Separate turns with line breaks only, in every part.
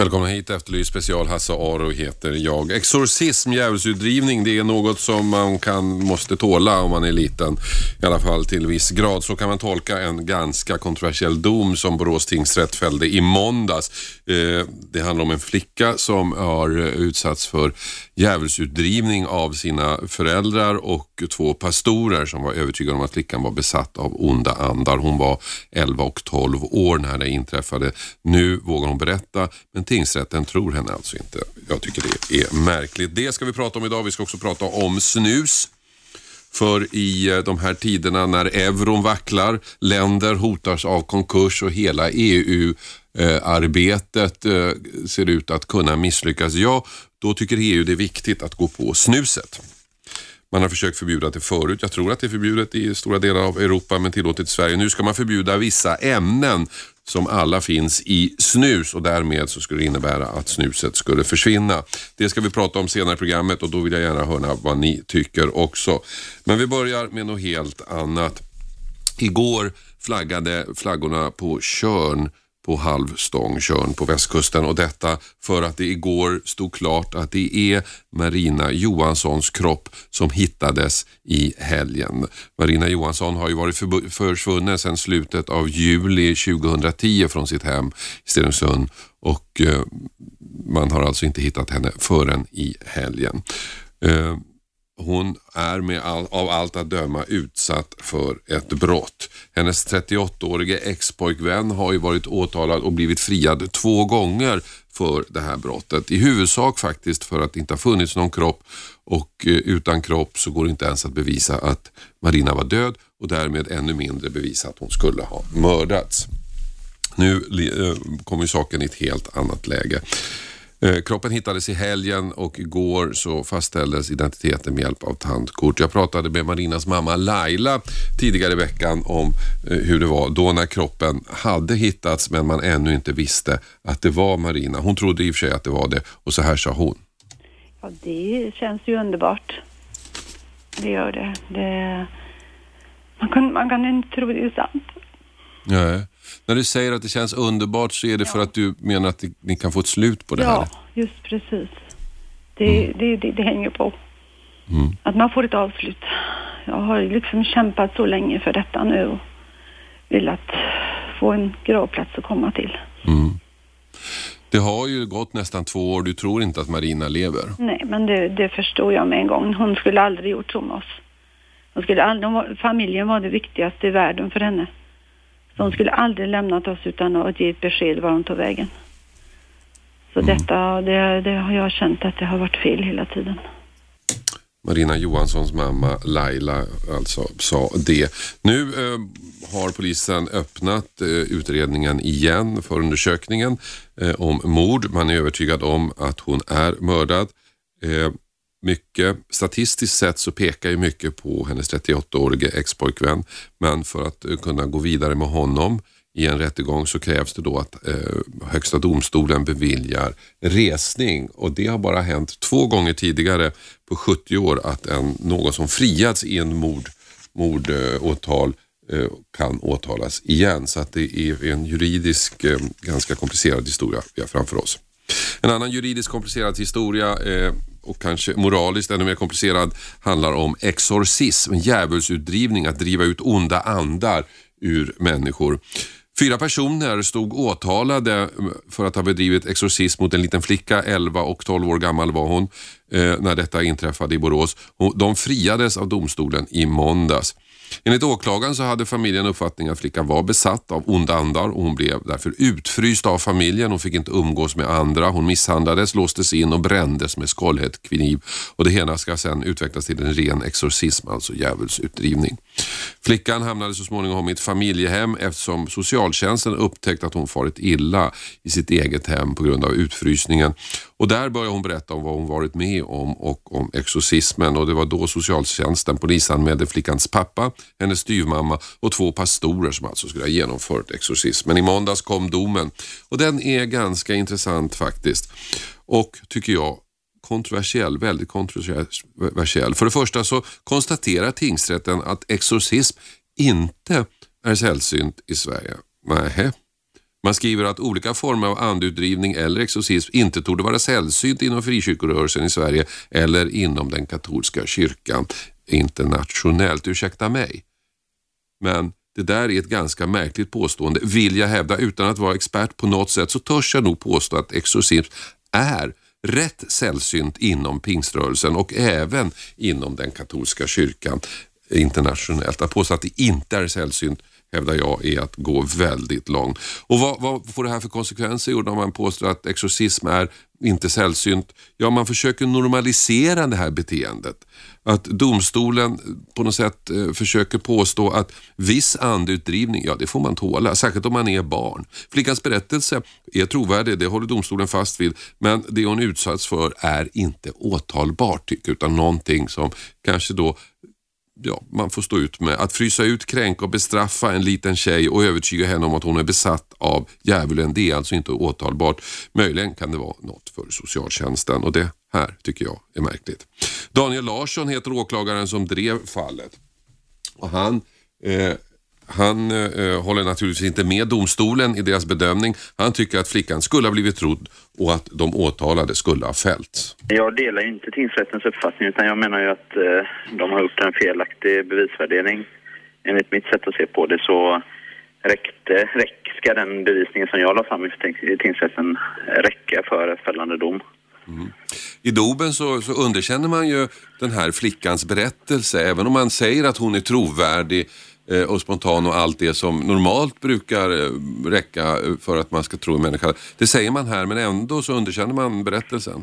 Välkomna hit, Efterlyst special. Hasse Aro heter jag. Exorcism, djävulsutdrivning, det är något som man kan, måste tåla om man är liten. I alla fall till viss grad. Så kan man tolka en ganska kontroversiell dom som Borås tingsrätt fällde i måndags. Eh, det handlar om en flicka som har eh, utsatts för djävulsutdrivning av sina föräldrar och två pastorer som var övertygade om att flickan var besatt av onda andar. Hon var 11 och 12 år när det inträffade. Nu vågar hon berätta, men tingsrätten tror henne alltså inte. Jag tycker det är märkligt. Det ska vi prata om idag. Vi ska också prata om snus. För i eh, de här tiderna när euron vacklar, länder hotas av konkurs och hela EU-arbetet eh, ser ut att kunna misslyckas, ja, då tycker EU det är viktigt att gå på snuset. Man har försökt förbjuda det förut. Jag tror att det är förbjudet i stora delar av Europa men tillåtet i Sverige. Nu ska man förbjuda vissa ämnen som alla finns i snus och därmed så skulle det innebära att snuset skulle försvinna. Det ska vi prata om senare i programmet och då vill jag gärna höra vad ni tycker också. Men vi börjar med något helt annat. Igår flaggade flaggorna på Körn på halvstång Körn på västkusten och detta för att det igår stod klart att det är Marina Johanssons kropp som hittades i helgen. Marina Johansson har ju varit försvunnen sedan slutet av juli 2010 från sitt hem i Stenungsund och eh, man har alltså inte hittat henne förrän i helgen. Eh, hon är med all, av allt att döma utsatt för ett brott. Hennes 38-årige expojkvän har ju varit åtalad och blivit friad två gånger för det här brottet. I huvudsak faktiskt för att det inte har funnits någon kropp och eh, utan kropp så går det inte ens att bevisa att Marina var död och därmed ännu mindre bevisa att hon skulle ha mördats. Nu eh, kommer kommer saken i ett helt annat läge. Eh, kroppen hittades i helgen och igår så fastställdes identiteten med hjälp av tandkort. Jag pratade med Marinas mamma Laila tidigare i veckan om eh, hur det var då när kroppen hade hittats men man ännu inte visste att det var Marina. Hon trodde i och för sig att det var det och så här sa hon.
Ja, det känns ju underbart. Det gör det. det... Man, kan, man kan inte tro det är sant.
Nej. När du säger att det känns underbart så är det ja. för att du menar att ni kan få ett slut på det
ja,
här?
Ja, just precis. Det, mm. det, det, det, hänger på. Mm. Att man får ett avslut. Jag har liksom kämpat så länge för detta nu och velat få en gravplats att komma till. Mm.
Det har ju gått nästan två år. Du tror inte att Marina lever?
Nej, men det, det förstod jag med en gång. Hon skulle aldrig gjort så med oss. Hon skulle aldrig, familjen var det viktigaste i världen för henne. Hon skulle aldrig lämnat oss utan att ge ett besked var hon tog vägen. Så mm. detta, det, det har jag känt att det har varit fel hela tiden.
Marina Johanssons mamma Laila alltså sa det. Nu eh, har polisen öppnat eh, utredningen igen för undersökningen eh, om mord. Man är övertygad om att hon är mördad. Mycket, statistiskt sett så pekar ju mycket på hennes 38-årige expojkvän. Men för att eh, kunna gå vidare med honom i en rättegång så krävs det då att eh, Högsta domstolen beviljar resning och det har bara hänt två gånger tidigare på 70 år att en, någon som friats i en mord, mordåtal eh, eh, kan åtalas igen. Så att det är en juridisk eh, ganska komplicerad historia vi har framför oss. En annan juridiskt komplicerad historia eh, och kanske moraliskt ännu mer komplicerad handlar om exorcism, djävulsutdrivning, att driva ut onda andar ur människor. Fyra personer stod åtalade mm, för att ha bedrivit exorcism mot en liten flicka, 11 och 12 år gammal var hon, eh, när detta inträffade i Borås. De friades av domstolen i måndags. Enligt åklagaren så hade familjen uppfattningen att flickan var besatt av onda andar och hon blev därför utfryst av familjen. Hon fick inte umgås med andra. Hon misshandlades, låstes in och brändes med skållhett kniv. Och det hela ska sedan utvecklas till en ren exorcism, alltså djävulsutdrivning. Flickan hamnade så småningom i ett familjehem eftersom socialtjänsten upptäckte att hon farit illa i sitt eget hem på grund av utfrysningen. Och där började hon berätta om vad hon varit med om och om exorcismen och det var då socialtjänsten polisanmälde flickans pappa, hennes styvmamma och två pastorer som alltså skulle ha genomfört exorcismen. I måndags kom domen och den är ganska intressant faktiskt och tycker jag kontroversiell, väldigt kontroversiell. För det första så konstaterar tingsrätten att exorcism inte är sällsynt i Sverige. Nähä. Man skriver att olika former av andutdrivning eller exorcism inte torde vara sällsynt inom frikyrkorörelsen i Sverige eller inom den katolska kyrkan internationellt. Ursäkta mig. Men det där är ett ganska märkligt påstående, vill jag hävda. Utan att vara expert på något sätt så törs jag nog påstå att exorcism är rätt sällsynt inom pingströrelsen och även inom den katolska kyrkan internationellt. Att påstå att det inte är sällsynt hävdar jag är att gå väldigt långt. Och vad, vad får det här för konsekvenser? Jo, när man påstår att exorcism är inte sällsynt. Ja, man försöker normalisera det här beteendet. Att domstolen på något sätt eh, försöker påstå att viss andeutdrivning, ja det får man tåla, särskilt om man är barn. Flickans berättelse är trovärdig, det håller domstolen fast vid, men det hon utsatts för är inte åtalbart, utan någonting som kanske då ja, man får stå ut med. Att frysa ut, kränka och bestraffa en liten tjej och övertyga henne om att hon är besatt av djävulen, det är alltså inte åtalbart. Möjligen kan det vara något för socialtjänsten och det här tycker jag är märkligt. Daniel Larsson heter åklagaren som drev fallet och han eh, han eh, håller naturligtvis inte med domstolen i deras bedömning. Han tycker att flickan skulle ha blivit trodd och att de åtalade skulle ha fällts.
Jag delar inte tingsrättens uppfattning utan jag menar ju att eh, de har gjort en felaktig bevisvärdering. Enligt mitt sätt att se på det så räckte, räck, ska den bevisningen som jag la fram i tingsrätten räcka för fällande dom. Mm.
I domen så, så underkänner man ju den här flickans berättelse även om man säger att hon är trovärdig Eh, Eh, och spontan och allt det som normalt brukar eh, räcka eh, för att man ska tro en människa. Det säger man här men ändå så underkänner man berättelsen.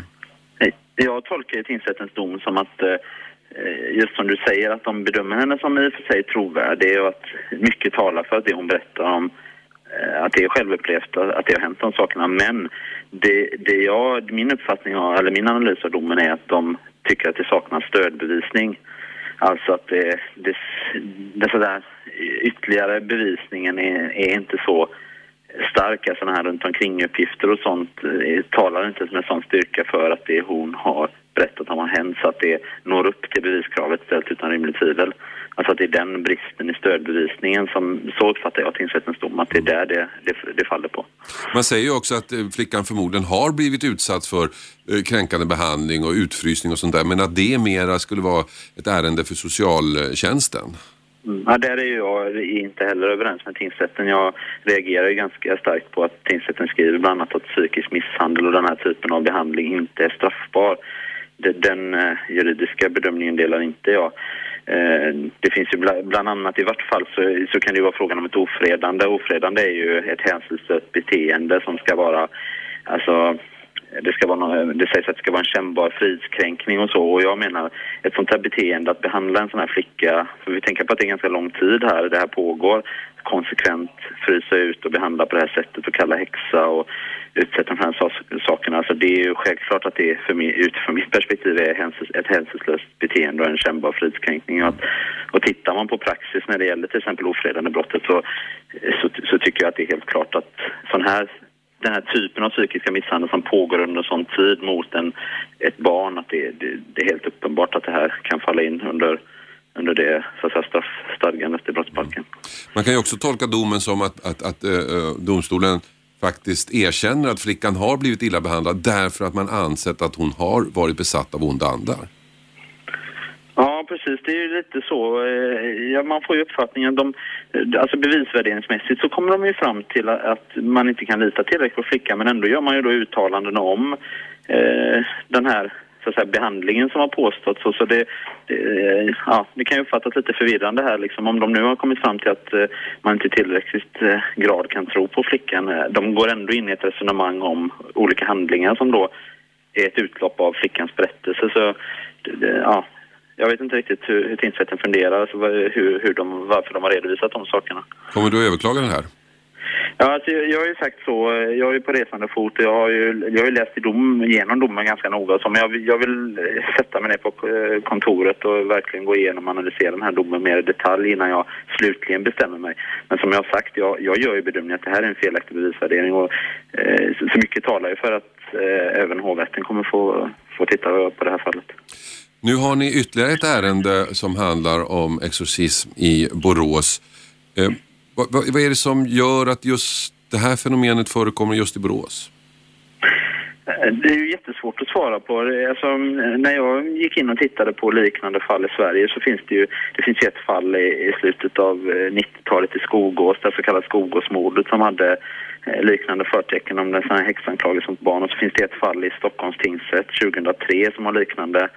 Jag tolkar tingsrättens dom som att just som du säger att de bedömer henne som i och för sig trovärdig och att mycket talar för att det hon berättar om att det är självupplevt, att det har hänt de sakerna. Men det, det jag, min uppfattning, eller min analys av domen är att de tycker att det saknas stödbevisning. Alltså att det, det, det sådär, ytterligare bevisningen är, är inte så starka sådana här runt omkring uppgifter och sånt eh, talar inte med sån styrka för att det hon har berättat om har hänt så att det når upp till beviskravet ställt utan rimligt tvivel. Alltså att det är den bristen i stödbevisningen som, så uppfattar jag tingsrättens dom, att det är där det, det, det, faller på.
Man säger ju också att eh, flickan förmodligen har blivit utsatt för eh, kränkande behandling och utfrysning och sånt där, men att det mera skulle vara ett ärende för socialtjänsten.
Mm. Ja, där är jag inte heller överens med tingsrätten. Jag reagerar ganska starkt på att tingsrätten skriver bland annat att psykisk misshandel och den här typen av behandling inte är straffbar. Den eh, juridiska bedömningen delar inte jag. Eh, det finns ju bland annat, i vart fall så, så kan det vara frågan om ett ofredande. Ofredande är ju ett hänsynslöst beteende som ska vara, alltså det, ska vara det sägs att det ska vara en kännbar fridskränkning och så och jag menar ett sånt här beteende att behandla en sån här flicka, för vi tänker på att det är ganska lång tid här det här pågår, konsekvent frysa ut och behandla på det här sättet och kalla häxa och utsätta de här sakerna. Alltså det är ju självklart att det för mig, utifrån mitt perspektiv är ett hänsynslöst beteende och en kännbar fridskränkning. Och, att, och tittar man på praxis när det gäller till exempel ofredande brottet så, så, så tycker jag att det är helt klart att sån här den här typen av psykiska misshandel som pågår under sån tid mot en, ett barn, att det, det, det, är helt uppenbart att det här kan falla in under, under det så att säga, straffstadgandet i brottsbalken. Mm.
Man kan ju också tolka domen som att, att, att äh, domstolen faktiskt erkänner att flickan har blivit illa behandlad därför att man ansett att hon har varit besatt av onda andar.
Ja, precis. Det är ju lite så. Eh, ja, man får ju uppfattningen, de, eh, alltså bevisvärderingsmässigt så kommer de ju fram till att man inte kan lita tillräckligt på flickan men ändå gör man ju då uttalanden om eh, den här så att säga, behandlingen som har påståtts. Så, så det, det, eh, ja, det kan ju uppfattas lite förvirrande här liksom. Om de nu har kommit fram till att eh, man inte i tillräckligt eh, grad kan tro på flickan. Eh, de går ändå in i ett resonemang om olika handlingar som då är ett utlopp av flickans berättelse. Så ja, jag vet inte riktigt hur, hur tingsrätten funderar, alltså hur, hur de, varför de har redovisat de sakerna.
Kommer du överklaga den här?
Ja, alltså, jag, har ju sagt så, jag är ju på resande fot och jag har ju, jag har ju läst i dom, igenom domen ganska noga så, men jag, vill- jag vill eh, sätta mig ner på eh, kontoret och verkligen gå igenom och analysera den här domen mer i detalj innan jag slutligen bestämmer mig. Men som jag har sagt, jag, jag gör ju bedömningen att det här är en felaktig bevisvärdering och eh, så, så mycket talar ju för att eh, även hovrätten kommer få, få titta på det här fallet.
Nu har ni ytterligare ett ärende som handlar om exorcism i Borås. Eh, vad, vad, är det som gör att just det här fenomenet förekommer just i Borås?
Eh, det är ju jättesvårt att svara på. Alltså, när jag gick in och tittade på liknande fall i Sverige så finns det ju det finns ett fall i, i slutet av eh, 90-talet i Skogås, det så kallade Skogåsmordet som hade liknande förtecken om den här häxanklagelsen mot barn. Och så finns det ett fall i Stockholms tingsrätt 2003 som har liknande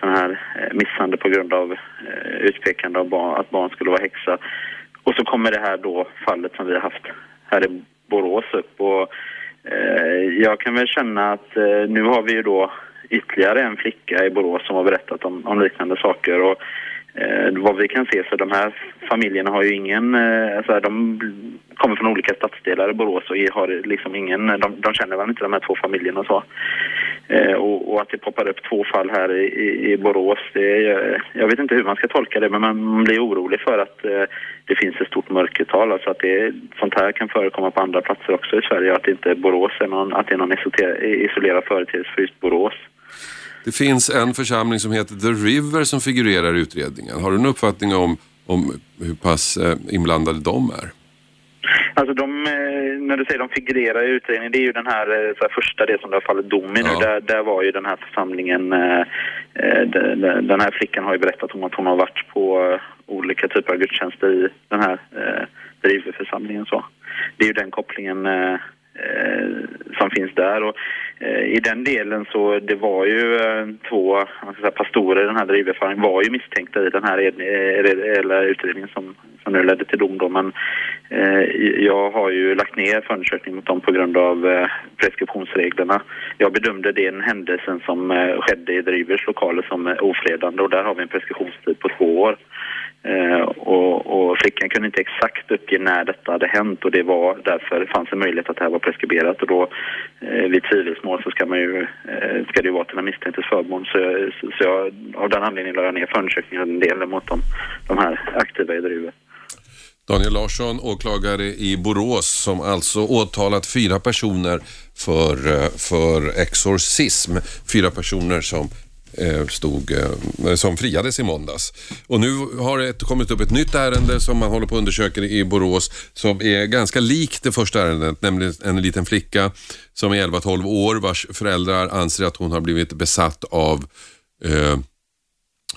sån här eh, misshandel på grund av eh, utpekande av barn, att barn skulle vara häxa. Och så kommer det här då fallet som vi har haft här i Borås upp. Och, eh, jag kan väl känna att nu har vi ju då ytterligare en flicka i Borås som har berättat om, om liknande saker. Och, eh, vad vi kan se så de här familjerna har ju ingen, eh, alltså de kommer från olika stadsdelar i Borås och har liksom ingen, de, de känner väl inte de här två familjerna och så. Eh, och, och att det poppar upp två fall här i, i, i Borås, det, jag, jag vet inte hur man ska tolka det men man blir orolig för att eh, det finns ett stort mörkertal, alltså att det, sånt här kan förekomma på andra platser också i Sverige, att det inte Borås är någon, att det är någon isolerad företeelse för just Borås.
Det finns en församling som heter The River som figurerar i utredningen. Har du en uppfattning om, om hur pass eh, inblandade de är?
Alltså de, eh, när du säger de figurerar i utredningen, det är ju den här, eh, här första det som det har fallit dom i nu.
Ja.
Där, där var ju den här församlingen, eh, de- de- den här flickan har ju berättat om att hon har varit på olika typer av gudstjänster i den här drivförsamlingen så. Det är ju den kopplingen Eh, som finns där och eh, i den delen så det var ju eh, två ska säga, pastorer i den här drivförsamlingen var ju misstänkta i den här ed- eller utredningen som, som nu ledde till dom då men eh, jag har ju lagt ner förundersökning mot dem på grund av eh, preskriptionsreglerna. Jag bedömde den händelsen som eh, skedde i Drivers lokaler som eh, ofredande och där har vi en preskriptionstid på två år. Eh, och, och flickan kunde inte exakt uppge när detta hade hänt och det var därför det fanns en möjlighet att det här var preskriberat och då eh, vid tvivelsmål så ska man ju, eh, ska det ju vara till den misstänktes förmån så, så, så jag, av den anledningen la jag ner förundersökningen en del mot de, de här aktiva i Druve.
Daniel Larsson, åklagare i Borås som alltså åtalat fyra personer för, eh, för exorcism. Fyra personer som Eh, stod, eh, som friades i måndags. Och nu har det kommit upp ett nytt ärende som man håller på att undersöka i Borås som är ganska likt det första ärendet, nämligen en liten flicka som är 11-12 år vars föräldrar anser att hon har blivit besatt av eh,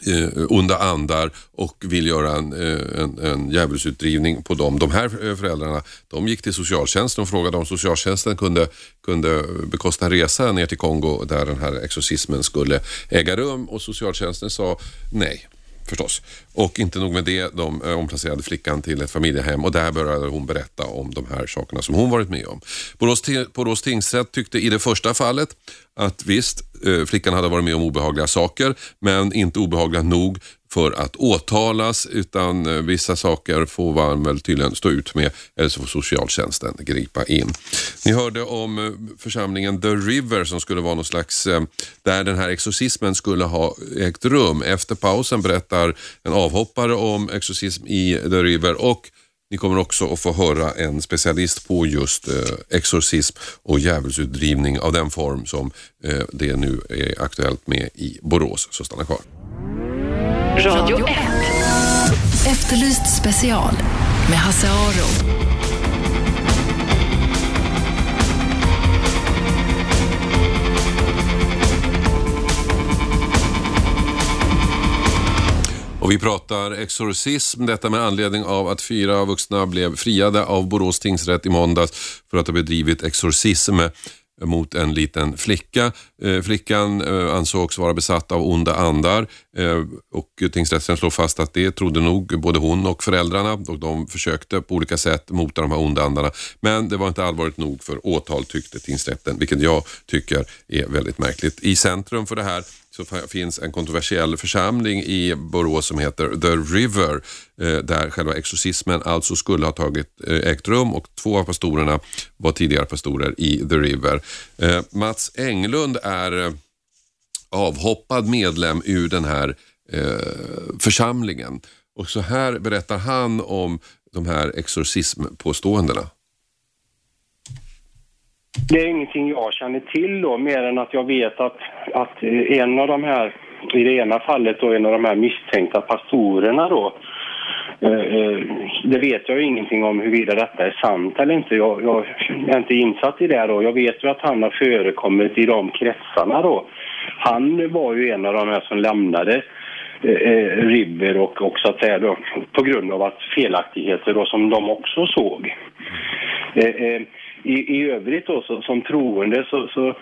eh, onda andar och vill göra en, eh, en, en djävulsutdrivning på dem. De här eh, föräldrarna de gick till socialtjänsten och frågade om socialtjänsten kunde, kunde bekosta en resa ner till Kongo där den här exorcismen skulle äga rum och socialtjänsten sa nej. Förstås. Och inte nog med det, de eh, omplacerade flickan till ett familjehem och där började hon berätta om de här sakerna som hon varit med om. Borås, Borås tingsrätt tyckte i det första fallet att visst, eh, flickan hade varit med om obehagliga saker men inte obehagliga nog för att åtalas utan eh, vissa saker får man väl tydligen stå ut med eller så får socialtjänsten gripa in. Ni hörde om eh, församlingen The River som skulle vara någon slags, eh, där den här exorcismen skulle ha ägt rum. Efter pausen berättar en avhoppare om exorcism i The River och ni kommer också att få höra en specialist på just exorcism och djävulsutdrivning av den form som det nu är aktuellt med i Borås. Så stanna kvar.
Radio 1. Efterlyst special med Hasse Aro.
Och vi pratar exorcism, detta med anledning av att fyra vuxna blev friade av Borås tingsrätt i måndags för att ha bedrivit exorcism mot en liten flicka. Eh, flickan eh, ansågs vara besatt av onda andar eh, och tingsrätten slår fast att det trodde nog både hon och föräldrarna och de försökte på olika sätt mota de här onda andarna. Men det var inte allvarligt nog för åtal tyckte tingsrätten, vilket jag tycker är väldigt märkligt. I centrum för det här så finns en kontroversiell församling i Borås som heter The River eh, där själva exorcismen alltså skulle ha tagit eh, ägt rum och två av pastorerna var tidigare pastorer i The River. Eh, Mats Englund är avhoppad medlem ur den här församlingen och så här berättar han om de här exorcismpåståendena.
Det är ingenting jag känner till då, mer än att jag vet att, att eh, en av de här, i det ena fallet då, en av de här misstänkta pastorerna då, eh, eh, det vet jag ju ingenting om huruvida detta är sant eller inte. Jag, jag, är inte insatt i det då. Jag vet ju att han har förekommit i de kretsarna då. Han var ju en av de här som lämnade eh, eh Ribber och, och så att säga då, på grund av att felaktigheter då, som de också såg. Eh, eh, i, i övrigt då, så, som troende så, så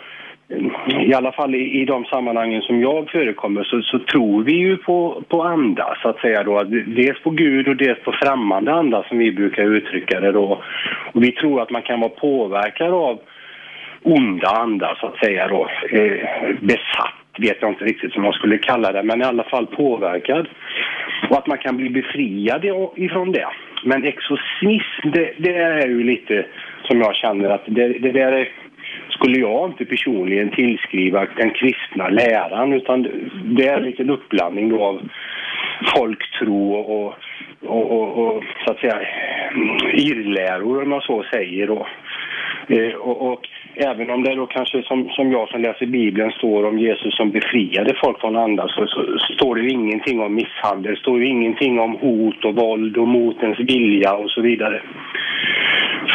i alla fall i, i de sammanhangen som jag förekommer så, så, tror vi ju på, på anda så att säga då. Dels på Gud och dels på främmande anda som vi brukar uttrycka det då. Och vi tror att man kan vara påverkad av onda andar så att säga då. Eh, besatt vet jag inte riktigt som man skulle kalla det men i alla fall påverkad. Och att man kan bli befriad ifrån det. Men exorcism det, det är ju lite som jag känner att det, det där är, skulle jag inte personligen tillskriva den kristna läran utan det är en liten uppblandning då av folktro och, och, och, och så att säga irrläror om man så säger då. Eh, och, och, även om det då kanske som, som jag som läser Bibeln står om Jesus som befriade folk från andra så, så, så står det ju ingenting om misshandel, det står ju ingenting om hot och våld och mot ens vilja och så vidare.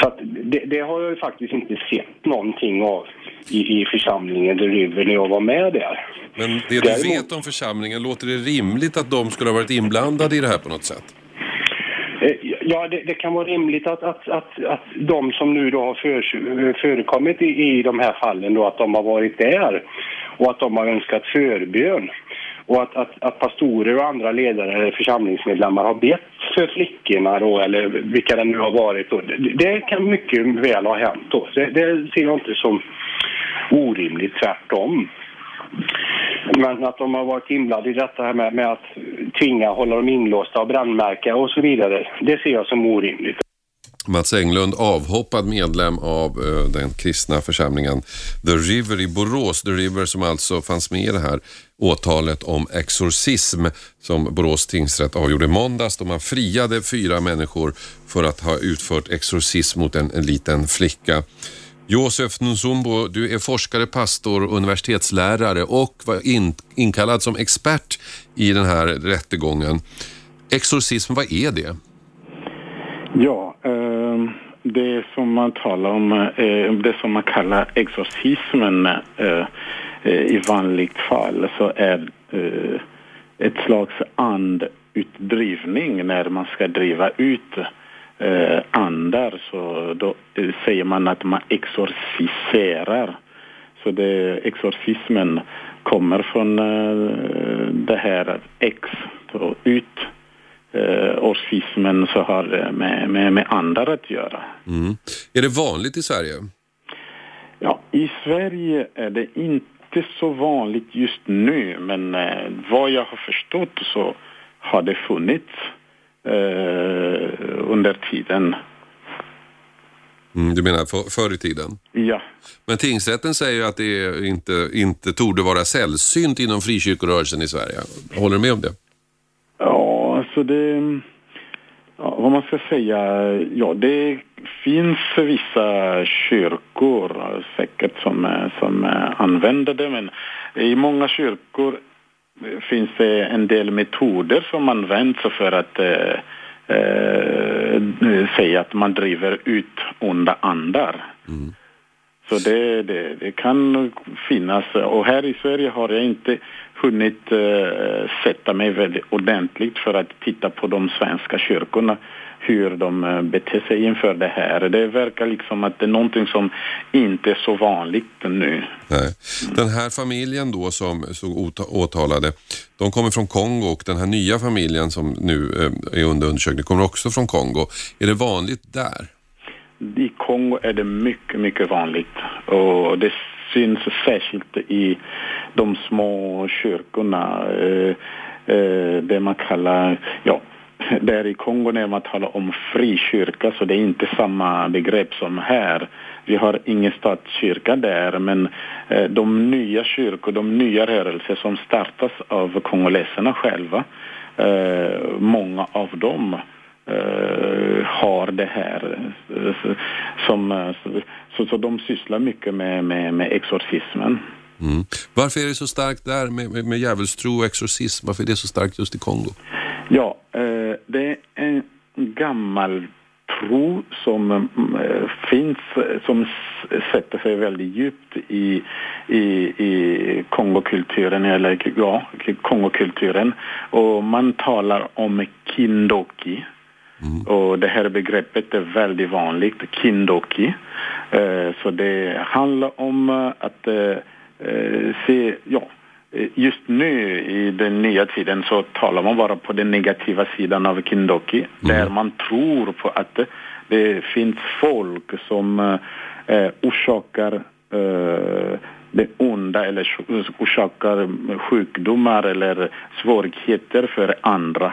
Så att det, det, har jag ju faktiskt inte sett någonting av i, i församlingen The River när jag var med där.
Men det du Däremot... vet om församlingen, låter det rimligt att de skulle ha varit inblandade i det här på något sätt?
Eh, ja, det, det, kan vara rimligt att, att, att, att de som nu då har för, förekommit i, i de här fallen då, att de har varit där och att de har önskat förbön och att, att, att pastorer och andra ledare eller församlingsmedlemmar har bett för flickorna då, eller vilka det nu har varit. Då. Det, det kan mycket väl ha hänt då. Det, det ser jag inte som orimligt, tvärtom. Men att de har varit inblandade i detta här med, med att tvinga hålla dem inlåsta och brandmärka och så vidare, det ser jag som orimligt.
Mats Englund, avhoppad medlem av eh, den kristna församlingen The River i Borås. The River som alltså fanns med i det här åtalet om exorcism som Borås tingsrätt avgjorde måndags då man friade fyra människor för att ha utfört exorcism mot en, en liten flicka. Josef Nzumbo, du är forskare, pastor, universitetslärare och var in, inkallad som expert i den här rättegången. Exorcism, vad är det?
Ja, Ehm, det som man talar om, eh, det som man kallar exorcismen eh, eh, i vanligt fall så är ett slags andutdrivning när man ska driva ut andar så då säger man att man exorciserar. Så det, exorcismen kommer från det här ex, ut eh, orfismen så har det med, med, med andar att göra.
Mm. Är det vanligt i Sverige?
Ja, i Sverige är det inte så vanligt just nu men eh, vad jag har förstått så har det funnits eh, under tiden.
Mm, du menar för, förr i tiden?
Ja.
Men tingsrätten säger att det inte, inte torde vara sällsynt inom frikyrkorörelsen i Sverige. Håller du med om det?
Alltså det... Ja, vad man ska säga, ja det finns vissa kyrkor säkert som, som använder det men i många kyrkor finns det en del metoder som används för att eh, eh, säga att man driver ut onda andar. Mm. Så det, det, det, kan finnas, och här i Sverige har jag inte hunnit eh, sätta mig väldigt ordentligt för att titta på de svenska kyrkorna hur de eh, beter sig inför det här. Det verkar liksom att det är någonting som inte är så vanligt nu.
Nej. Den här familjen då som stod åtalade, de kommer från Kongo och den här nya familjen som nu eh, är under undersökning kommer också från Kongo. Är det vanligt där?
I Kongo är det mycket, mycket vanligt och det syns särskilt i de små kyrkorna. Eh, eh, det man kallar, ja, där i Kongo när man talar om frikyrka så det är inte samma begrepp som här. Vi har ingen statskyrka där men eh, de nya kyrkor, de nya rörelser som startas av kongoleserna själva, eh, många av dem eh, har det här som, så, så de sysslar mycket med, med, med exorcismen.
Mm. Varför är det så starkt där med, med, med djävulstro och exorcism? Varför är det så starkt just i Kongo?
Ja, eh, det är en gammal tro som eh, finns, som sätter sig väldigt djupt i, i, i Kongokulturen, eller ja, Kongokulturen. Och man talar om kindoki. Och det här begreppet är väldigt vanligt, kindoki. Eh, så det handlar om eh, att eh, se, ja, just nu i den nya tiden så talar man bara på den negativa sidan av kindoki, där man tror på att det finns folk som orsakar det onda eller orsakar sjukdomar eller svårigheter för andra.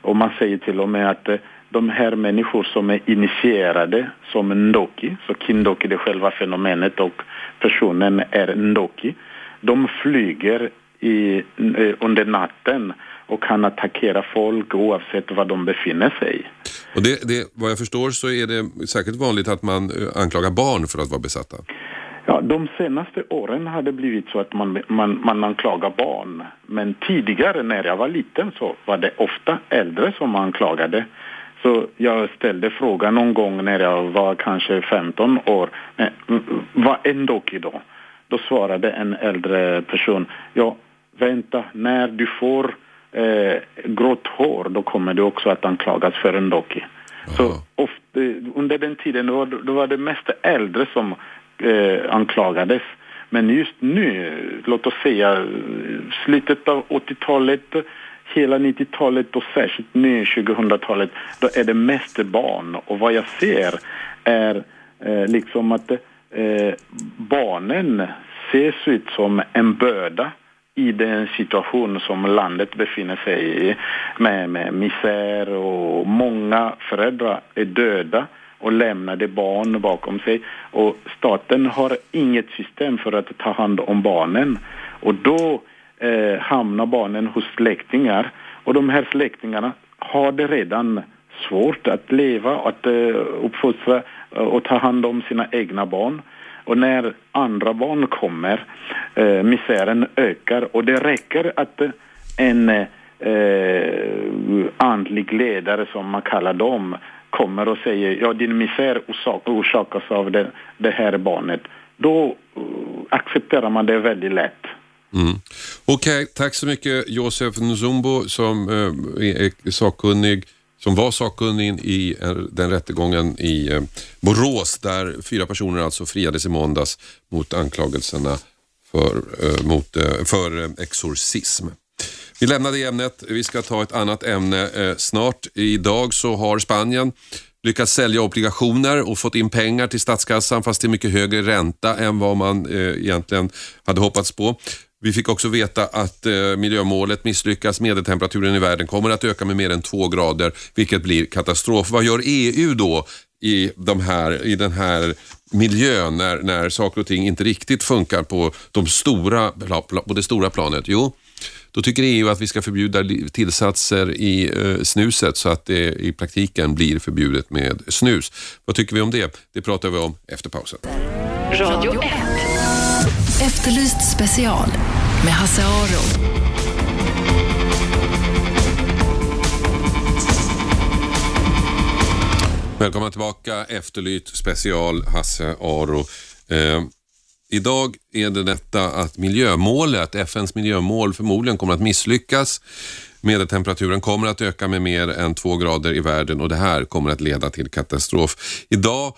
Och man säger till och med att de här människor som är initierade som ndoki, så kindoki det själva fenomenet och personen är ndoki, de flyger i, eh, under natten och kan attackera folk oavsett var de befinner sig.
Och det, det, vad jag förstår så är det särskilt vanligt att man eh, anklagar barn för att vara besatta.
Ja, de senaste åren har det blivit så att man, man, man anklagar barn. Men tidigare när jag var liten så var det ofta äldre som anklagade. Så jag ställde frågan någon gång när jag var kanske 15 år. "Men, mm, Vad är en doki då? Då svarade en äldre person. Ja, vänta, när du får eh, grått hår då kommer du också att anklagas för en doki. Så ofta, under den tiden då, var- då var det mest äldre som eh, anklagades. Men just nu, låt oss säga eh, slutet av 80-talet, hela 90-talet och särskilt nu 2000-talet, då är det mest barn. Och vad jag ser är eh, liksom att eh, barnen ses ut som en börda i den situation som landet befinner sig i med, med misär och många föräldrar är döda och lämnade barn bakom sig och staten har inget system för att ta hand om barnen och då eh, hamnar barnen hos släktingar och de här släktingarna har det redan svårt att leva, att eh, uppfostra eh, och ta hand om sina egna barn. Och när andra barn kommer, eh, misären ökar och det räcker att en eh, andlig ledare som man kallar dem kommer och säger ja din misär orsakas av det, det här barnet. Då eh, accepterar man det väldigt lätt.
Mm. Okej, tack så mycket Josef Nzumbo som eh, är sakkunnig som var sakkunnig i eh, den rättegången i eh, Borås där fyra personer alltså friades i måndags mot anklagelserna för, eh, mot, eh, för eh, exorcism. Vi lämnar det ämnet. Vi ska ta ett annat ämne eh, snart. Idag så har Spanien lyckats sälja obligationer och fått in pengar till statskassan fast till mycket högre ränta än vad man eh, egentligen hade hoppats på. Vi fick också veta att eh, miljömålet misslyckas. Medeltemperaturen i världen kommer att öka med mer än två grader, vilket blir katastrof. Vad gör EU då i, de här, i den här miljön när, när saker och ting inte riktigt funkar på, de stora, på det stora planet? Jo, då tycker EU att vi ska förbjuda tillsatser i eh, snuset så att det i praktiken blir förbjudet med snus. Vad tycker vi om det? Det pratar vi om efter pausen.
Radio 1. Efterlyst special med Hasse Aro.
Välkomna tillbaka, Efterlyst special, Hasse Aro. Eh, idag är det detta att miljömålet, FNs miljömål förmodligen kommer att misslyckas. Medeltemperaturen kommer att öka med mer än två grader i världen och det här kommer att leda till katastrof. Idag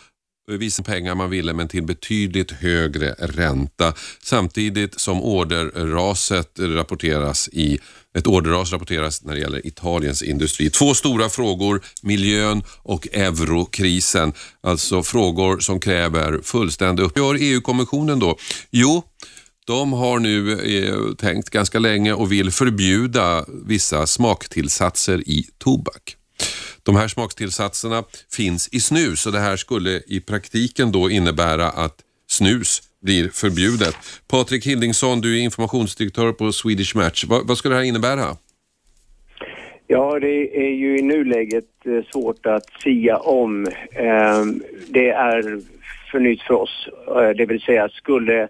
visa pengar man ville men till betydligt högre ränta. Samtidigt som orderraset rapporteras i ett orderras rapporteras när det gäller Italiens industri. Två stora frågor, miljön och eurokrisen. Alltså frågor som kräver fullständig upp. Gör EU-kommissionen då? Jo, de har nu eh, tänkt ganska länge och vill förbjuda vissa smaktillsatser i tobak. De här smakstillsatserna finns i snus och det här skulle i praktiken då innebära att snus blir förbjudet. Patrik Hildingsson, du är informationsdirektör på Swedish Match. Vad, vad ska det här innebära?
Ja, det är ju i nuläget eh, svårt att sia om. Ehm, det är för nytt för oss. Eh, det vill säga, skulle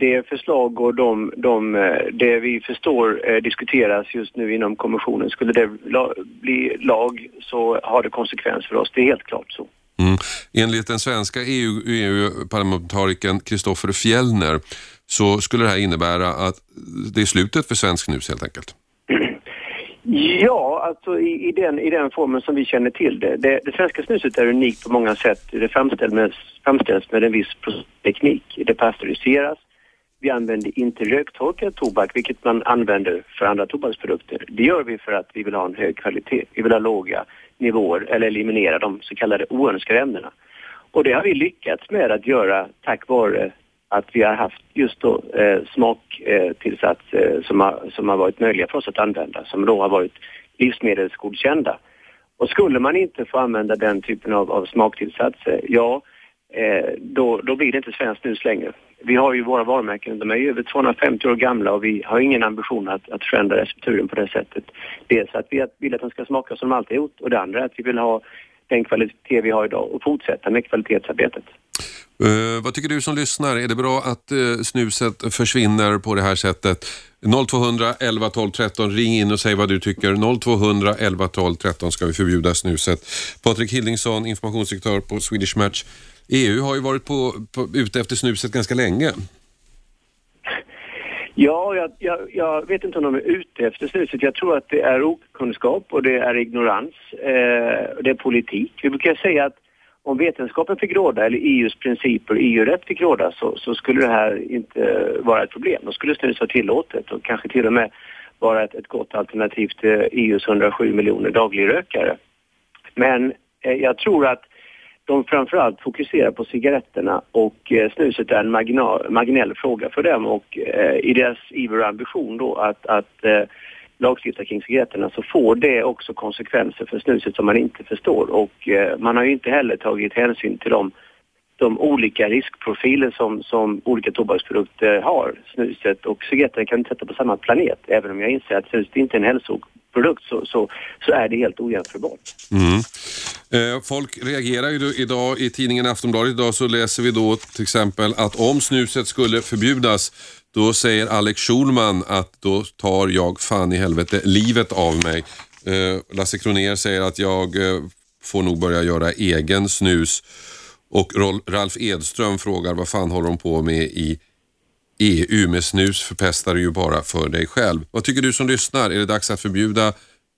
det förslag och de, de, eh, det vi förstår diskuteras just nu inom kommissionen, skulle det bli lag så har det konsekvens för oss. Det är helt klart så.
Mm. Enligt den svenska EU-parlamentarikern EU Kristoffer Fjellner så skulle det här innebära att det är slutet för svensk snus helt enkelt.
Ja, alltså i, i, den, i den formen som vi känner till det. Det, det svenska snuset är unikt på många sätt. Det framställs med, framställs med en viss teknik. Det pasteuriseras. Vi använder inte röktorkad tobak, vilket man använder för andra tobaksprodukter. Det gör vi för att vi vill ha en hög kvalitet. Vi vill ha låga nivåer eller eliminera de så kallade oönskade ämnena. Och det har vi lyckats med att göra tack vare att vi har haft just då eh, smaktillsatser eh, eh, som, har, som har varit möjliga för oss att använda, som då har varit livsmedelsgodkända. Och skulle man inte få använda den typen av, av smaktillsatser, ja, eh, då, då blir det inte svenskt snus längre. Vi har ju våra varumärken, de är ju över 250 år gamla och vi har ingen ambition att, att förändra recepturen på det sättet. Dels att vi vill att den ska smaka som de alltid gjort och det andra är att vi vill ha den kvalitet vi har idag och fortsätta med kvalitetsarbetet.
Uh, vad tycker du som lyssnar? Är det bra att uh, snuset försvinner på det här sättet? 0200 11 12 13. Ring in och säg vad du tycker. 0200 11 12 13 ska vi förbjuda snuset. Patrik Hildingsson, informationsdirektör på Swedish Match. EU har ju varit på, på, ute efter snuset ganska länge.
Ja, jag, jag, jag, vet inte om de är ute efter snuset. Jag tror att det är okunskap och det är ignorans. Eh, det är politik. Vi brukar säga att om vetenskapen fick råda eller EUs principer, EU-rätt fick råda så, så, skulle det här inte vara ett problem. Då skulle snus vara tillåtet och kanske till och med vara ett, ett gott alternativ till EUs 107 miljoner dagligrökare. Men eh, jag tror att de framförallt fokuserar på cigaretterna och eh, snuset är en marginal, marginell fråga för dem och eh, i deras iver och ambition då att, att eh, lagstifta kring cigaretterna så får det också konsekvenser för snuset som man inte förstår och eh, man har ju inte heller tagit hänsyn till de, de olika riskprofiler som, som olika tobaksprodukter har. Snuset och cigaretterna kan inte sätta på samma planet även om jag inser att snuset inte är en hälsoprodukt så, så, så är det helt ojämförbart.
Mm. Eh, folk reagerar ju idag, i tidningen Aftonbladet idag så läser vi då till exempel att om snuset skulle förbjudas då säger Alex Schulman att då tar jag fan i helvete livet av mig. Eh, Lasse Kroner säger att jag eh, får nog börja göra egen snus. Och Ralf Edström frågar vad fan håller de på med i EU med snus förpestar du ju bara för dig själv. Vad tycker du som lyssnar? Är det dags att förbjuda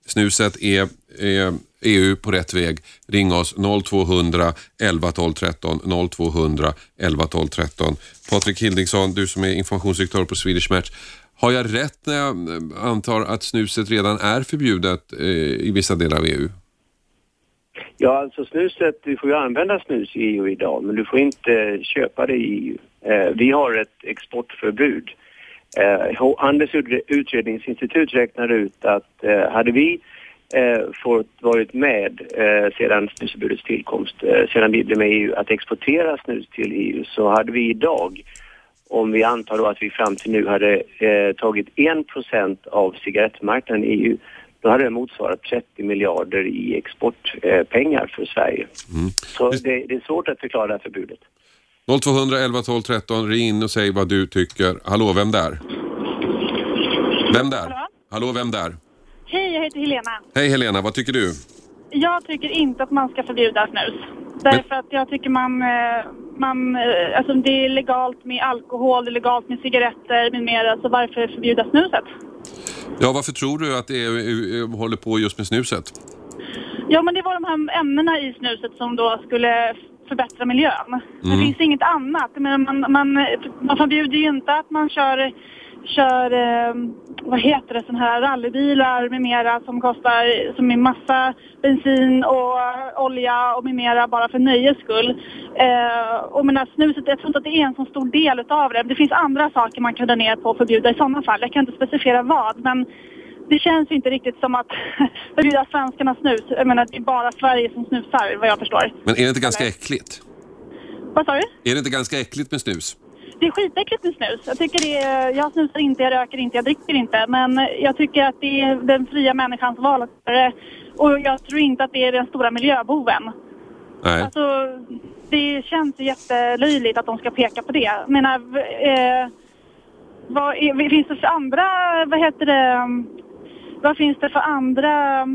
snuset? Är, är EU på rätt väg? Ring oss 0200 11 12 13 0200 11 12 13. Patrik Hildingsson, du som är informationsdirektör på Swedish Match. Har jag rätt när jag eh, antar att snuset redan är förbjudet eh, i vissa delar av EU?
Ja, alltså snuset, du får ju använda snus i EU idag, men du får inte köpa det i EU. Eh, vi har ett exportförbud. Eh, Handels utredningsinstitut räknar ut att eh, hade vi eh, fått varit med eh, sedan snusförbudets tillkomst, eh, sedan vi blev med i EU, att exportera snus till EU så hade vi idag, om vi antar då att vi fram till nu hade eh, tagit 1% av cigarettmarknaden i EU, då hade det motsvarat 30 miljarder i exportpengar eh, för Sverige. Mm. Så det, det, är svårt att förklara det här förbudet.
0211 12 13, ring in och säg vad du tycker. Hallå, vem där? Vem där? Hallå, Hallå vem där?
Hej, jag heter Helena.
Hej Helena, vad tycker du?
Jag tycker inte att man ska förbjuda snus. Därför att jag tycker man, eh, man, eh, alltså det är legalt med alkohol, det är legalt med cigaretter med mera, så varför förbjuda snuset?
Ja, varför tror du att det är, håller på just med snuset?
Ja, men det var de här ämnena i snuset som då skulle förbättra miljön. Det
Mm.
finns inget annat. Men man, man, man förbjuder ju inte att man kör, kör eh, vad heter det, sådana här rallybilar med mera som kostar, som är massa bensin och olja och med mera bara för nöjes skull. Eh, och menar snuset, jag tror inte att det är en så stor del utav det. Det finns andra saker man kan dra ner på och förbjuda i sådana fall. Jag kan inte specificera vad, men det känns ju inte riktigt som att förbjuda svenskarnas snus. Jag menar, det är bara Sverige som snusar, vad jag förstår.
Men är det inte ganska äckligt?
Vad sa du?
Är det inte ganska äckligt med snus?
Det är skitäckligt med snus. Jag tycker det är, jag snusar inte, jag röker inte, jag dricker inte. Men jag tycker att det är den fria människans val. Och jag tror inte att det är den stora miljöboven.
Nej.
Alltså, det känns jättelöjligt att de ska peka på det. Jag menar, eh, vad är, finns det för andra, vad heter det, vad finns det för andra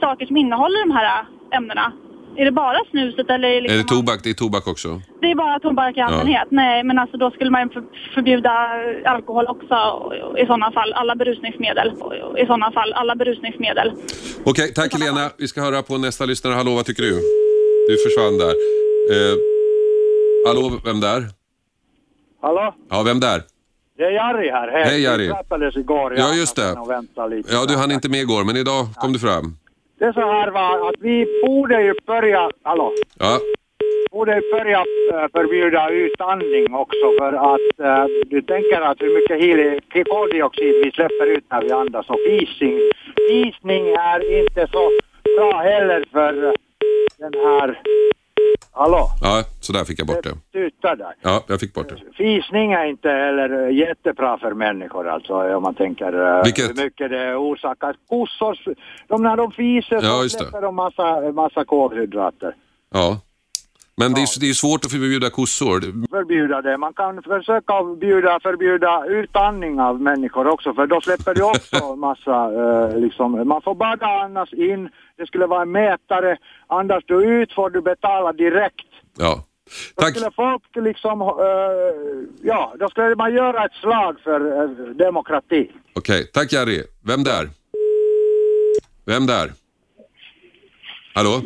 saker som innehåller de här ämnena? Är det bara snuset eller är det
Är
liksom
det tobak? Det är tobak också.
det är bara tobak i allmänhet. Nej, men alltså då skulle man för, förbjuda alkohol också i sådana fall. Alla berusningsmedel. I sådana fall, alla berusningsmedel.
Okej, tack Helena. Vi ska höra på nästa lyssnare. Hallå, vad tycker du? Du försvann där. Eh, hallå, vem där?
Hallå?
Ja, vem där?
Det är Jari här. Hej,
Hej, Jari.
Vi träffades igår.
Ja, just det.
Och väntade lite.
Ja, du hann inte med igår, men idag kom du fram.
Det är så här va, att vi borde ju börja, hallå?
Ja,
Borde ju börja förbjuda utandning också för att eh, du tänker att hur mycket koldioxid vi släpper ut när vi andas och fisning, fisning är inte så bra heller för eh, den här, hallå?
ja så där fick jag bort det.
Tutar där.
Ja, jag fick bort det.
Fisning är inte heller eh, jättebra för människor alltså om man tänker eh,
Vilket?
hur mycket det orsakar. Kossor, de när de fiser
Ja,
så släpper de massa, massa kolhydrater.
Ja. Men det är, det är svårt att förbjuda kossor.
Förbjuda det. Man kan försöka förbjuda, förbjuda utandning av människor också för då släpper du också massa eh, liksom. Man får bara andas in. Det skulle vara en mätare. Andas du ut får du betala direkt.
Ja.
Då
Tack.
skulle folk liksom, eh, ja, då skulle man göra ett slag för eh, demokrati.
Okej, tack Jari. Vem där? Vem där? Hallå?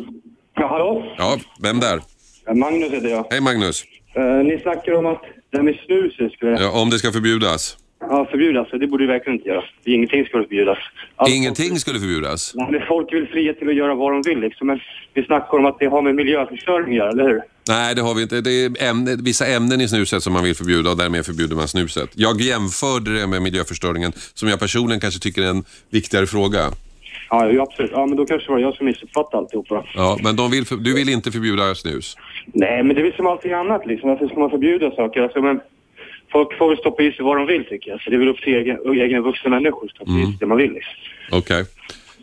Ja, hallå?
Ja, vem där?
Magnus heter jag.
Hej Magnus.
Eh, ni snackar om att det här med snuset skulle
Ja, om det ska förbjudas.
ja, förbjudas. Det borde det verkligen inte göra. Ingenting skulle förbjudas. Allt-
Ingenting skulle förbjudas.
Nej, men folk väl fria till att göra vad de vill liksom. Men vi snackar om att det har med miljöförstöring att göra, eller hur?
Nej, det har vi inte. Det är ämne, vissa ämnen i snuset som man vill förbjuda och därmed förbjuder man snuset. Jag jämförde det med miljöförstöringen som jag personligen kanske tycker är en viktigare fråga.
Ja, absolut. Ja, men då kanske det var jag som missuppfattade alltihopa.
Ja, men vill för, du vill inte förbjuda snus?
Nej, men det är väl som allting annat liksom. Varför ska man förbjuda saker? Alltså, men folk får väl stoppa i sig vad de vill tycker jag. Så det är väl upp till egen, egen vuxna människor att stoppa i sig det man vill liksom.
Okej.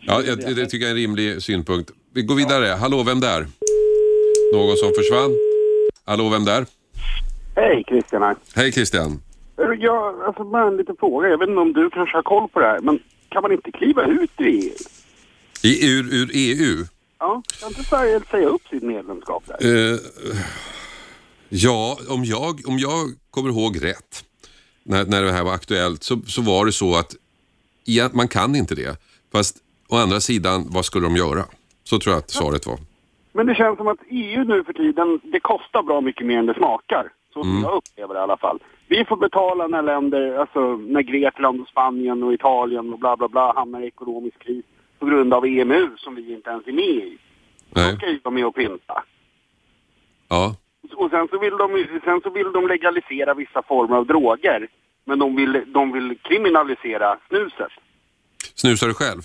Ja, jag, det tycker jag är en rimlig synpunkt. Vi går vidare. Hallå, vem där? Någon som försvann? Hallå, vem där?
Hej Christian här.
Hej Christian.
Jag, alltså bara en liten fråga. Jag vet inte om du kanske har koll på det här, men kan man inte kliva ut ur EU?
I, ur, ur EU?
Ja, kan inte Sverige säga upp sitt medlemskap där?
Eh, ja, om jag, om jag kommer ihåg rätt, när, när det här var aktuellt, så, så var det så att ja, man kan inte det. Fast å andra sidan, vad skulle de göra? Så tror jag att svaret var.
Men det känns som att EU nu för tiden, det kostar bra mycket mer än det smakar. Så som
Mm.
jag upplever det i alla fall. Vi får betala när länder, alltså när Grekland och Spanien och Italien och bla bla bla hamnar i ekonomisk kris på grund av EMU som vi inte ens är med i.
Nej.
Då ska ju vara med och pynta.
Ja.
Och sen så, vill de, sen så vill de legalisera vissa former av droger. Men de vill, de vill kriminalisera snuset.
Snusar du själv?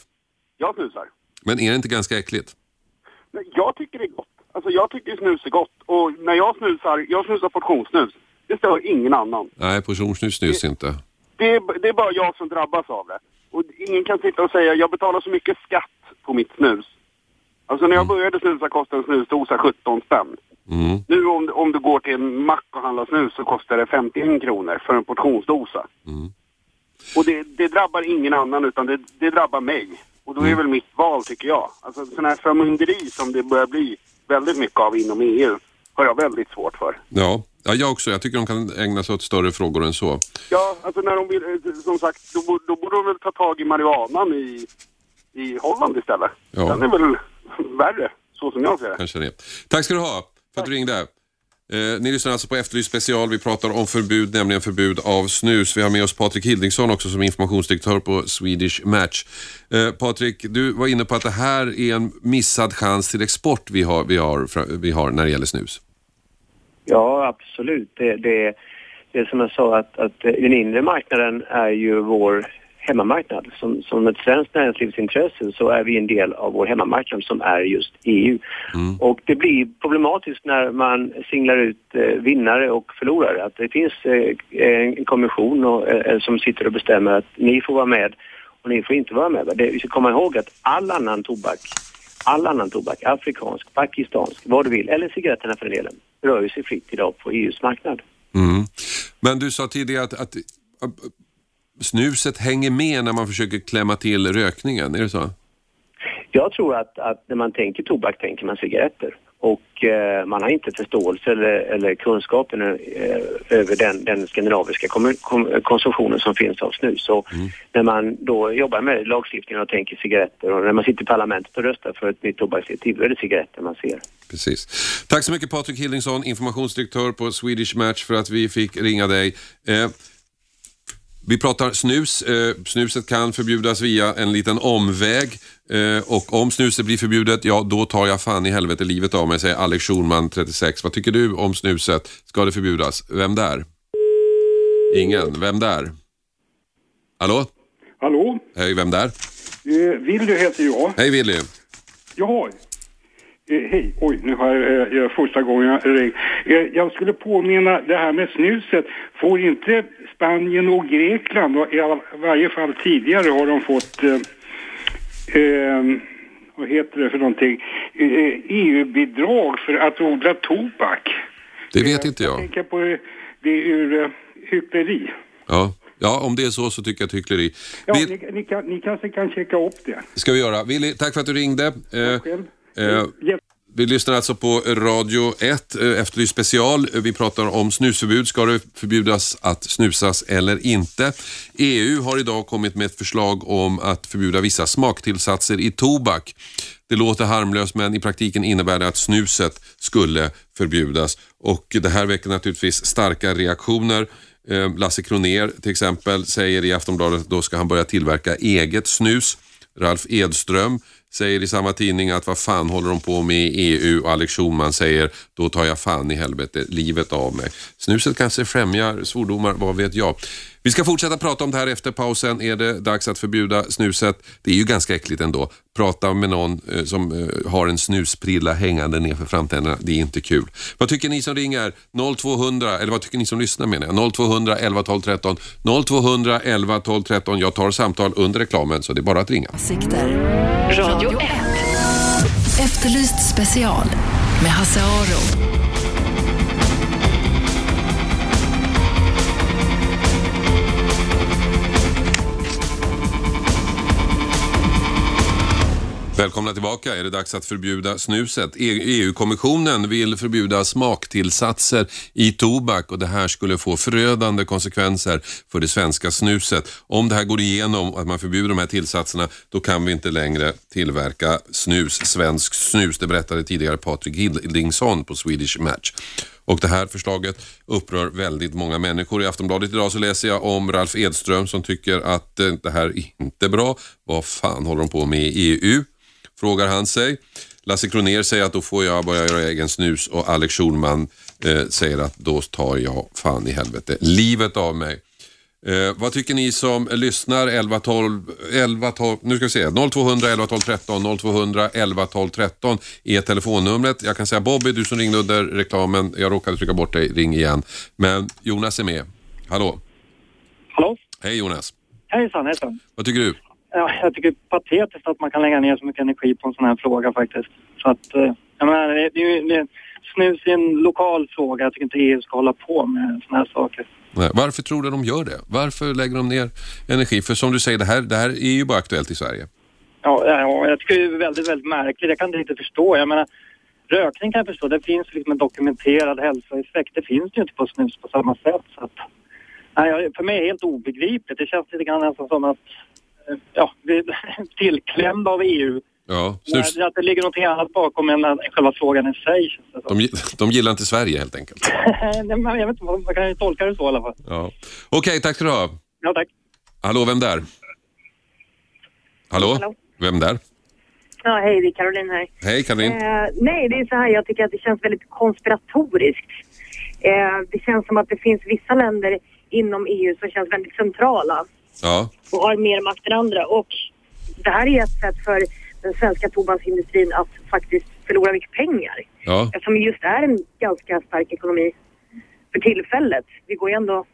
Jag snusar.
Men är det inte ganska äckligt?
Jag tycker det är gott. Alltså jag tycker snus är gott. Och när jag snusar, jag snusar portionssnus. Det stör ingen annan.
Nej, portionssnus snus inte.
Det det är bara jag som drabbas av det. Och ingen kan sitta och säga, jag betalar så mycket skatt på mitt snus. Alltså när jag började snusa kostade en snusdosa 17 spänn.
Mm.
Nu om, om du går till en mack och handlar snus så kostar det 51 kronor för en portionsdosa.
Mm.
Och det, det drabbar ingen annan utan det, det drabbar mig. Och då är väl mitt val tycker jag. Alltså sån här förmynderi som det börjar bli väldigt mycket av inom EU har jag väldigt svårt för.
Ja. Ja, jag också. Jag tycker de kan ägna sig åt större frågor än så.
Ja, alltså när de vill, eh, som sagt, då, då borde de väl ta tag i marijuanan i, i Holland istället.
Ja.
Den är väl värre, så som jag ser det.
Kanske det. Tack ska du ha för att du ringde. Eh, ni lyssnar alltså på Efterlyst special. Vi pratar om förbud, nämligen förbud av snus. Vi har med oss Patrik Hildingsson också som informationsdirektör på Swedish Match. Eh, Patrik, du var inne på att det här är en missad chans till export vi har, vi har, vi har när det gäller snus.
Ja, absolut. Det, det, det är som jag sa att, att den inre marknaden är ju vår hemmamarknad. Som, som ett svenskt näringslivsintresse så är vi en del av vår hemmamarknad som är just EU. Och det blir problematiskt när man singlar ut eh, vinnare och förlorare. Att det finns eh, en kommission och, eh, som sitter och bestämmer att ni får vara med och ni får inte vara med. Det, vi ska komma ihåg att all annan tobak, all annan tobak, afrikansk, pakistansk, vad du vill, eller cigaretterna för den delen, rör ju sig fritt idag på EUs marknad.
Mm. Men du sa tidigare att, att, att snuset hänger med när man försöker klämma till rökningen, är det så?
Jag tror att, att när man tänker tobak tänker man cigaretter. Och eh, man har inte förståelse eller, eller kunskapen eh, över den, den skandinaviska kom, kom, konsumtionen som finns av snus. Så när man då jobbar med lagstiftningen och tänker cigaretter och när man sitter i parlamentet och röstar för ett nytt tobaksdirektiv, då är det cigaretter man ser.
Precis. Tack så mycket Patrik Hildingsson, informationsdirektör på Swedish Match för att vi fick ringa dig. Eh, vi pratar snus. Eh, snuset kan förbjudas via en liten omväg. Eh, och om snuset blir förbjudet, ja då tar jag fan i helvete livet av mig, säger Alex Schulman, 36. Vad tycker du om snuset? Ska det förbjudas? Vem där? Ingen. Vem där? Hallå?
Hallå?
Hej, vem där?
Eh, Willy heter jag.
Hej Willy.
Jaha. Eh, hej. Oj, nu har jag eh, första gången jag ringt. Eh, jag skulle påminna det här med snuset. Får inte Spanien och Grekland, och i varje fall tidigare har de fått eh, vad heter det för någonting, eh, EU-bidrag för att odla tobak.
Det vet inte
Jag
jag.
tänker på eh, det ur eh, hyckleri.
Ja. ja, om det är så så tycker jag att hyckleri.
Ja,
Vill,
ni, ni, kan, ni kanske kan checka upp det.
ska vi göra. Willy, tack för att du ringde. Eh,
själv.
eh, vi lyssnar alltså på Radio 1, eh, Efterlyst special. Vi pratar om snusförbud. Ska det förbjudas att snusas eller inte? EU har idag kommit med ett förslag om att förbjuda vissa smaktillsatser i tobak. Det låter harmlöst men i praktiken innebär det att snuset skulle förbjudas. Och det här väcker naturligtvis starka reaktioner. Eh, Lasse Kroner till exempel säger i Aftonbladet att då ska han börja tillverka eget snus. Ralf Edström säger i samma tidning att vad fan håller de på med i EU och Alex Schulman säger då tar jag fan i helvete livet av mig. Snuset kanske främjar svordomar, vad vet jag. Vi ska fortsätta prata om det här efter pausen. Är det dags att förbjuda snuset? Det är ju ganska äckligt ändå. Prata med någon eh, som eh, har en snusprilla hängande ner för framtänderna, det är inte kul. Vad tycker ni som ringer? 0200, eller vad tycker ni som lyssnar menar jag? 0200 11 12 13. 0200 11 12 13. Jag tar samtal under reklamen så det är bara att ringa.
Åsikter. Radio 1. Efterlyst special med Hasse Aro.
Välkomna tillbaka. Är det dags att förbjuda snuset? E- EU-kommissionen vill förbjuda smaktillsatser i tobak och det här skulle få förödande konsekvenser för det svenska snuset. Om det här går igenom att man förbjuder de här tillsatserna, då kan vi inte längre tillverka snus, svensk snus. Det berättade tidigare Patrik Hildingsson på Swedish Match. Och det här förslaget upprör väldigt många människor. I Aftonbladet idag så läser jag om Ralf Edström som tycker att eh, det här är inte bra. Vad fan håller de på med i EU? Frågar han sig. Lasse Kroner säger att då får jag börja göra egen snus och Alex Schulman eh, säger att då tar jag fan i helvete livet av mig. Eh, vad tycker ni som lyssnar? 11 12, 11 12, nu ska vi se, 0200 11 12 13, 0200 11 12 13 är telefonnumret. Jag kan säga Bobby, du som ringde under reklamen, jag råkade trycka bort dig, ring igen. Men Jonas är med. Hallå?
Hallå?
Hej Jonas.
Hejsan, hejsan.
Vad tycker du?
Ja, jag tycker det är patetiskt att man kan lägga ner så mycket energi på en sån här fråga faktiskt. Så att, eh, jag menar, det, det, det, snus är en lokal fråga. Jag tycker inte EU ska hålla på med såna här saker.
Nej, varför tror du de gör det? Varför lägger de ner energi? För som du säger, det här, det här är ju bara aktuellt i Sverige.
Ja, ja, jag tycker det är väldigt, väldigt märkligt. Jag kan inte riktigt förstå. Jag menar, rökning kan jag förstå. Det finns liksom en dokumenterad hälsoeffekt. Det finns ju inte på snus på samma sätt. Så att, nej, för mig är det helt obegripligt. Det känns lite grann nästan som att ja, tillklämda av EU
Ja, snus,
Nej, Att det ligger någonting annat bakom än själva frågan i sig.
de, de gillar inte Sverige helt enkelt.
Nej, men jag vet inte, man kan ju tolka det så i alla fall.
Ja. Okej, tack ska du ha.
Ja, tack.
Hallå, vem där? Hallå?
Hallå.
Vem där?
Ja, hej, det är Caroline här.
Hej Karin.
Eh, nej, det är så här, jag tycker att det känns väldigt konspiratoriskt. Eh, det känns som att det finns vissa länder inom EU som känns väldigt centrala
Ja.
och har mer makt än andra. Och det här är ett sätt för den svenska tobaksindustrin att faktiskt förlora mycket pengar.
Ja.
Eftersom det just är en ganska stark ekonomi för tillfället. Det går ju ändå,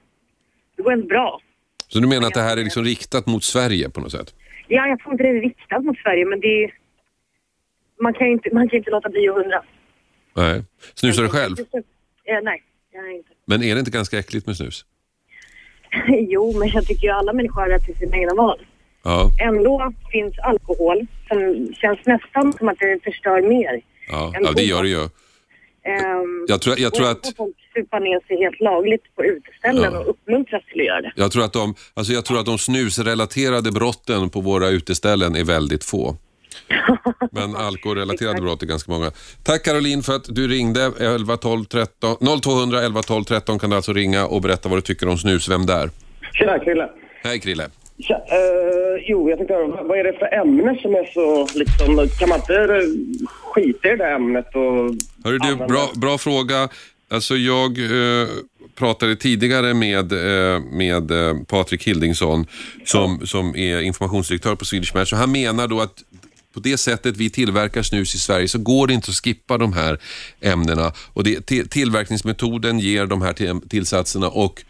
det går ändå bra.
Så du menar att det här är liksom riktat mot Sverige på något sätt?
Ja, jag tror inte det är riktat mot Sverige, men det är, man kan ju inte, man kan inte låta bli att undra.
Nej. Snusar du själv?
Eh, nej, jag inte.
Men är det inte ganska äckligt med snus?
jo, men jag tycker ju alla människor har rätt till sina egna val.
Ja.
Ändå finns alkohol som känns nästan som att det förstör mer.
Ja, ja det gör det ju.
Ehm,
Jag tror, jag tror att...
folk supa ner sig helt lagligt på uteställen
Ja.
och uppmuntras till att göra det.
Jag tror att de, alltså jag tror att de snusrelaterade brotten på våra uteställen är väldigt få. Men alkoholrelaterade brott är ganska många. Tack Caroline för att du ringde. 11 12 13, 0200 11 12 13 kan du alltså ringa och berätta vad du tycker om snus. Vem där?
Tjena Krille.
Hej Krille.
Tja, eh, jo, jag tänkte vad är det för ämne som är så liksom, kan man inte skita i det ämnet och...
Hörru du, bra, bra fråga. Alltså jag eh, pratade tidigare med, eh, med eh, Patrik Hildingsson som, som är informationsdirektör på Swedish Match och han menar då att på det sättet vi tillverkar snus i Sverige så går det inte att skippa de här ämnena. Och det, till, tillverkningsmetoden ger de här till, tillsatserna och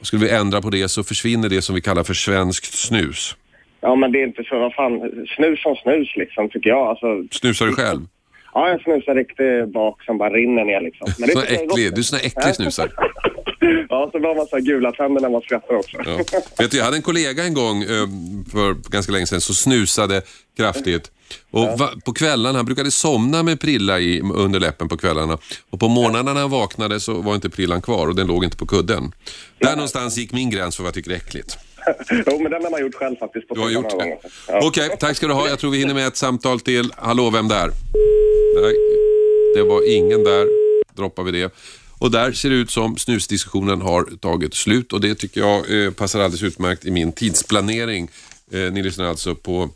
skulle vi ändra på det så försvinner det som vi kallar för svenskt snus.
Ja, men det är inte så, vad fan, snus som snus liksom, tycker jag. Alltså,
Snusar du själv?
ja, jag snusar riktigt bak som bara rinner ner liksom. Men är
äcklig, du är sån äcklig snusar.
Ja, så har man så här gula tänder när man skrattar också.
Ja. Vet du, jag hade en kollega en gång eh, för ganska länge sedan som snusade kraftigt. Och va, på kvällarna, han brukade somna med prilla i, under läppen på kvällarna. Och på morgnarna när han vaknade så var inte prillan kvar och den låg inte på kudden. Där någonstans gick min gräns för vad jag tycker är äckligt.
jo, men den har man gjort själv faktiskt. På
Du har gjort det.
Ja.
Okej, tack ska du ha. Jag tror vi hinner med ett samtal till. Hallå, vem där? Nej, det var ingen där. Droppar vi det. Och där ser det ut som snusdiskussionen har tagit slut och det tycker jag eh, passar alldeles utmärkt i min tidsplanering. Eh, ni lyssnar alltså på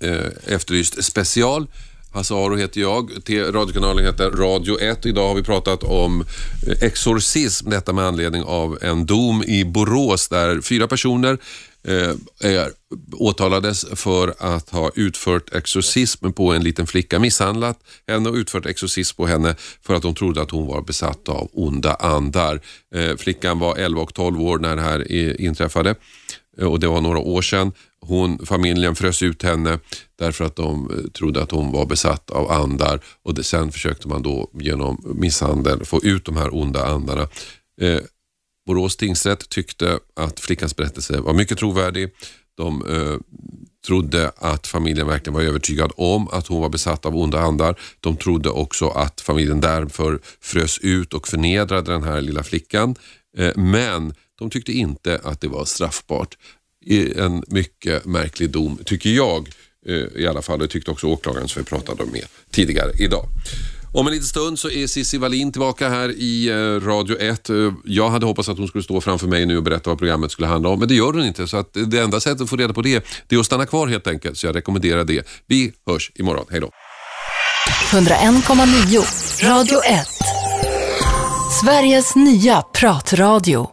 eh, Efterlyst special. Hasse Aro heter jag. Radiokanalen heter Radio 1. Idag har vi pratat om eh, exorcism, detta med anledning av en dom i Borås där fyra personer eh, åtalades för att ha utfört exorcism på en liten flicka, misshandlat henne och utfört exorcism på henne för att de trodde att hon var besatt av onda andar. Eh, flickan var 11 och 12 år när det här inträffade Eh, och det var några år sedan. Hon, familjen frös ut henne därför att de eh, trodde att hon var besatt av andar och det, sen försökte man då genom misshandel få ut de här onda andarna. Eh, Borås tingsrätt tyckte att flickans berättelse var mycket trovärdig. De eh, trodde att familjen verkligen var övertygad om att hon var besatt av onda andar. De trodde också att familjen därför frös ut och förnedrade den här lilla flickan. Eh, men de tyckte inte att det var straffbart. En mycket märklig dom, tycker jag eh, i alla fall. Det tyckte också åklagaren som vi pratade med tidigare idag. Om en liten stund så är Cissi Wallin tillbaka här i eh, Radio 1. Eh, jag hade hoppats att hon skulle stå framför mig nu och berätta vad programmet skulle handla om, men det gör hon inte. Så att det enda sättet att få reda på det, det är att stanna kvar helt enkelt. Så jag rekommenderar det. Vi hörs imorgon. Hej då.
101,9 Radio 1. Sveriges nya pratradio.